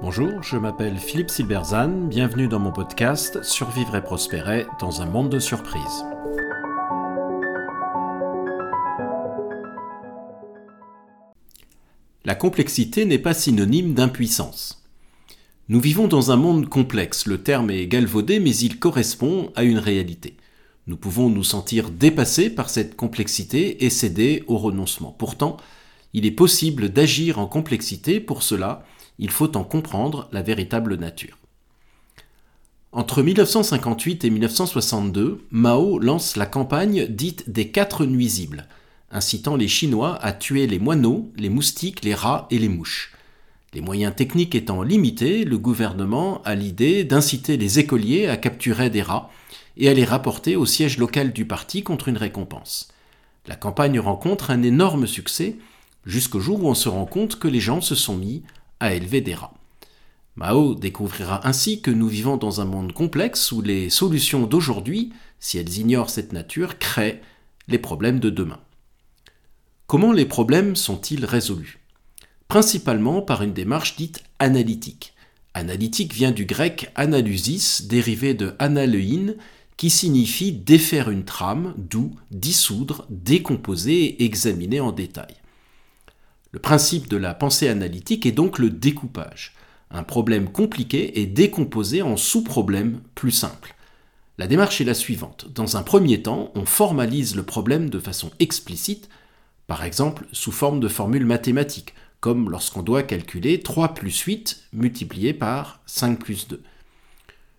Bonjour, je m'appelle Philippe Silberzan, bienvenue dans mon podcast Survivre et prospérer dans un monde de surprises. La complexité n'est pas synonyme d'impuissance. Nous vivons dans un monde complexe, le terme est galvaudé mais il correspond à une réalité. Nous pouvons nous sentir dépassés par cette complexité et céder au renoncement. Pourtant, il est possible d'agir en complexité, pour cela, il faut en comprendre la véritable nature. Entre 1958 et 1962, Mao lance la campagne dite des quatre nuisibles, incitant les Chinois à tuer les moineaux, les moustiques, les rats et les mouches. Les moyens techniques étant limités, le gouvernement a l'idée d'inciter les écoliers à capturer des rats et à les rapporter au siège local du parti contre une récompense. La campagne rencontre un énorme succès, jusqu'au jour où on se rend compte que les gens se sont mis à élever des rats. Mao découvrira ainsi que nous vivons dans un monde complexe où les solutions d'aujourd'hui, si elles ignorent cette nature, créent les problèmes de demain. Comment les problèmes sont-ils résolus? Principalement par une démarche dite analytique. Analytique vient du grec analysis, dérivé de analein, qui signifie défaire une trame, d'où dissoudre, décomposer et examiner en détail. Le principe de la pensée analytique est donc le découpage. Un problème compliqué est décomposé en sous-problèmes plus simples. La démarche est la suivante. Dans un premier temps, on formalise le problème de façon explicite, par exemple sous forme de formules mathématiques, comme lorsqu'on doit calculer 3 plus 8 multiplié par 5 plus 2.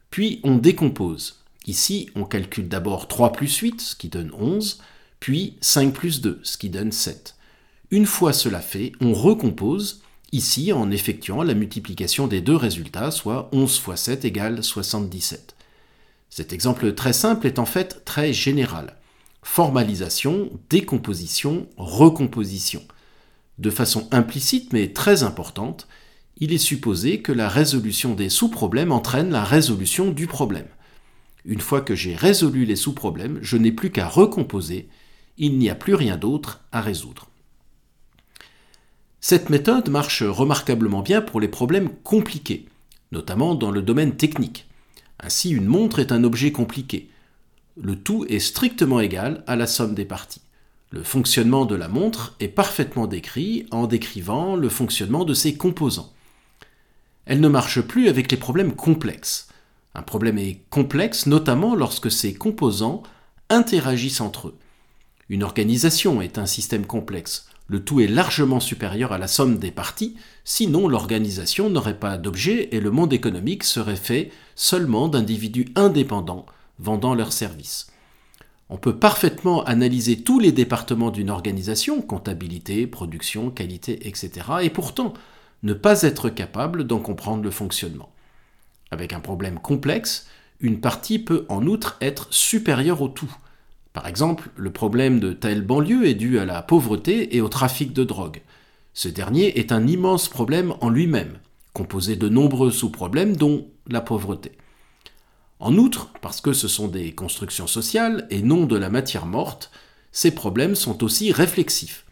Puis on décompose. Ici, on calcule d'abord 3 plus 8, ce qui donne 11, puis 5 plus 2, ce qui donne 7. Une fois cela fait, on recompose, ici en effectuant la multiplication des deux résultats, soit 11 fois 7 égale 77. Cet exemple très simple est en fait très général. Formalisation, décomposition, recomposition. De façon implicite mais très importante, il est supposé que la résolution des sous-problèmes entraîne la résolution du problème. Une fois que j'ai résolu les sous-problèmes, je n'ai plus qu'à recomposer, il n'y a plus rien d'autre à résoudre. Cette méthode marche remarquablement bien pour les problèmes compliqués, notamment dans le domaine technique. Ainsi, une montre est un objet compliqué. Le tout est strictement égal à la somme des parties. Le fonctionnement de la montre est parfaitement décrit en décrivant le fonctionnement de ses composants. Elle ne marche plus avec les problèmes complexes. Un problème est complexe notamment lorsque ses composants interagissent entre eux. Une organisation est un système complexe. Le tout est largement supérieur à la somme des parties, sinon l'organisation n'aurait pas d'objet et le monde économique serait fait seulement d'individus indépendants vendant leurs services. On peut parfaitement analyser tous les départements d'une organisation, comptabilité, production, qualité, etc., et pourtant ne pas être capable d'en comprendre le fonctionnement. Avec un problème complexe, une partie peut en outre être supérieure au tout. Par exemple, le problème de telle banlieue est dû à la pauvreté et au trafic de drogue. Ce dernier est un immense problème en lui-même, composé de nombreux sous-problèmes dont la pauvreté. En outre, parce que ce sont des constructions sociales et non de la matière morte, ces problèmes sont aussi réflexifs.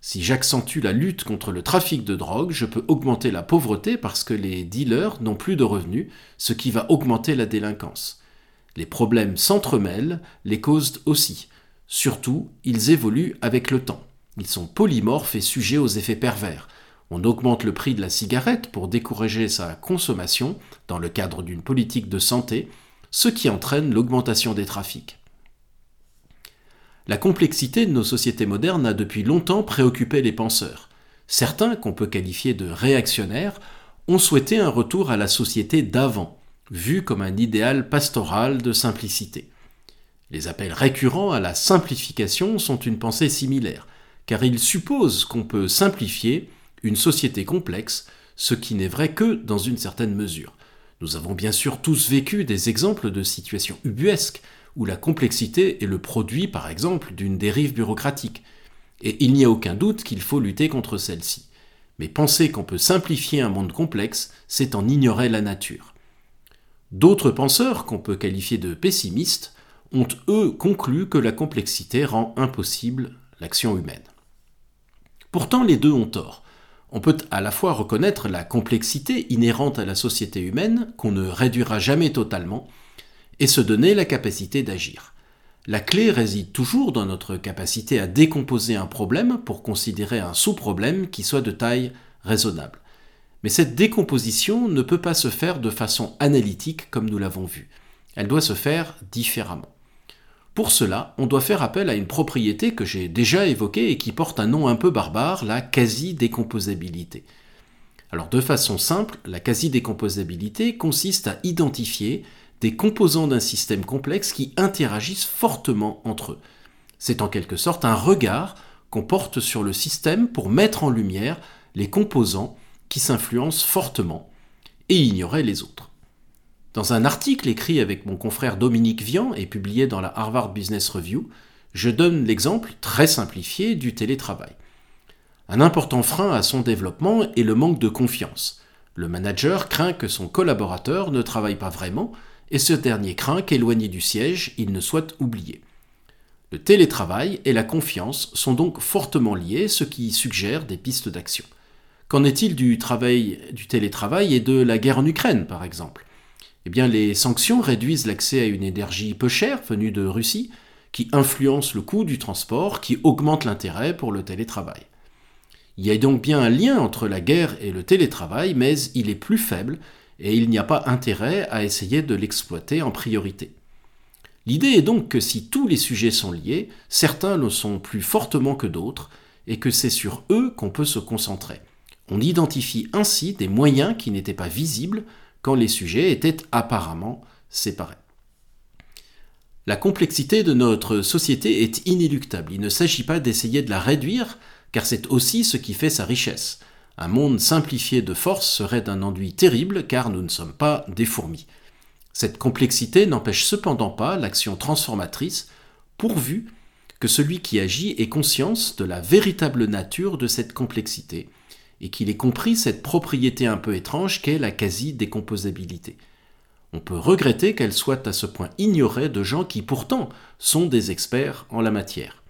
Si j'accentue la lutte contre le trafic de drogue, je peux augmenter la pauvreté parce que les dealers n'ont plus de revenus, ce qui va augmenter la délinquance. Les problèmes s'entremêlent, les causent aussi. Surtout, ils évoluent avec le temps. Ils sont polymorphes et sujets aux effets pervers. On augmente le prix de la cigarette pour décourager sa consommation dans le cadre d'une politique de santé, ce qui entraîne l'augmentation des trafics. La complexité de nos sociétés modernes a depuis longtemps préoccupé les penseurs. Certains, qu'on peut qualifier de réactionnaires, ont souhaité un retour à la société d'avant, vue comme un idéal pastoral de simplicité. Les appels récurrents à la simplification sont une pensée similaire, car ils supposent qu'on peut simplifier une société complexe, ce qui n'est vrai que dans une certaine mesure. Nous avons bien sûr tous vécu des exemples de situations ubuesques, où la complexité est le produit, par exemple, d'une dérive bureaucratique. Et il n'y a aucun doute qu'il faut lutter contre celle-ci. Mais penser qu'on peut simplifier un monde complexe, c'est en ignorer la nature. D'autres penseurs, qu'on peut qualifier de pessimistes, ont eux conclu que la complexité rend impossible l'action humaine. Pourtant, les deux ont tort. On peut à la fois reconnaître la complexité inhérente à la société humaine, qu'on ne réduira jamais totalement, et se donner la capacité d'agir. La clé réside toujours dans notre capacité à décomposer un problème pour considérer un sous-problème qui soit de taille raisonnable. Mais cette décomposition ne peut pas se faire de façon analytique comme nous l'avons vu. Elle doit se faire différemment. Pour cela, on doit faire appel à une propriété que j'ai déjà évoquée et qui porte un nom un peu barbare, la quasi-décomposabilité. Alors de façon simple, la quasi-décomposabilité consiste à identifier des composants d'un système complexe qui interagissent fortement entre eux. C'est en quelque sorte un regard qu'on porte sur le système pour mettre en lumière les composants qui s'influencent fortement et ignorer les autres. Dans un article écrit avec mon confrère Dominique Vian et publié dans la Harvard Business Review, je donne l'exemple très simplifié du télétravail. Un important frein à son développement est le manque de confiance. Le manager craint que son collaborateur ne travaille pas vraiment et ce dernier craint qu'éloigné du siège, il ne soit oublié. Le télétravail et la confiance sont donc fortement liés, ce qui suggère des pistes d'action. Qu'en est-il du, travail, du télétravail et de la guerre en Ukraine, par exemple? Eh bien, les sanctions réduisent l'accès à une énergie peu chère venue de Russie, qui influence le coût du transport, qui augmente l'intérêt pour le télétravail. Il y a donc bien un lien entre la guerre et le télétravail, mais il est plus faible et il n'y a pas intérêt à essayer de l'exploiter en priorité. L'idée est donc que si tous les sujets sont liés, certains le sont plus fortement que d'autres, et que c'est sur eux qu'on peut se concentrer. On identifie ainsi des moyens qui n'étaient pas visibles quand les sujets étaient apparemment séparés. La complexité de notre société est inéluctable. Il ne s'agit pas d'essayer de la réduire, car c'est aussi ce qui fait sa richesse. Un monde simplifié de force serait d'un ennui terrible, car nous ne sommes pas des fourmis. Cette complexité n'empêche cependant pas l'action transformatrice, pourvu que celui qui agit ait conscience de la véritable nature de cette complexité, et qu'il ait compris cette propriété un peu étrange qu'est la quasi-décomposabilité. On peut regretter qu'elle soit à ce point ignorée de gens qui pourtant sont des experts en la matière.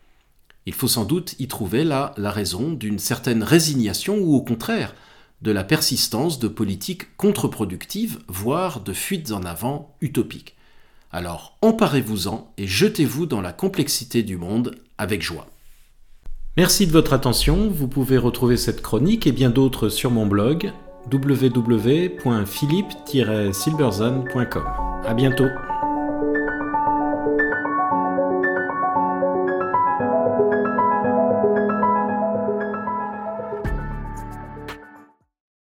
Il faut sans doute y trouver là la raison d'une certaine résignation ou au contraire de la persistance de politiques contre-productives, voire de fuites en avant utopiques. Alors emparez-vous-en et jetez-vous dans la complexité du monde avec joie. Merci de votre attention. Vous pouvez retrouver cette chronique et bien d'autres sur mon blog www.philippe-silberzan.com. À bientôt.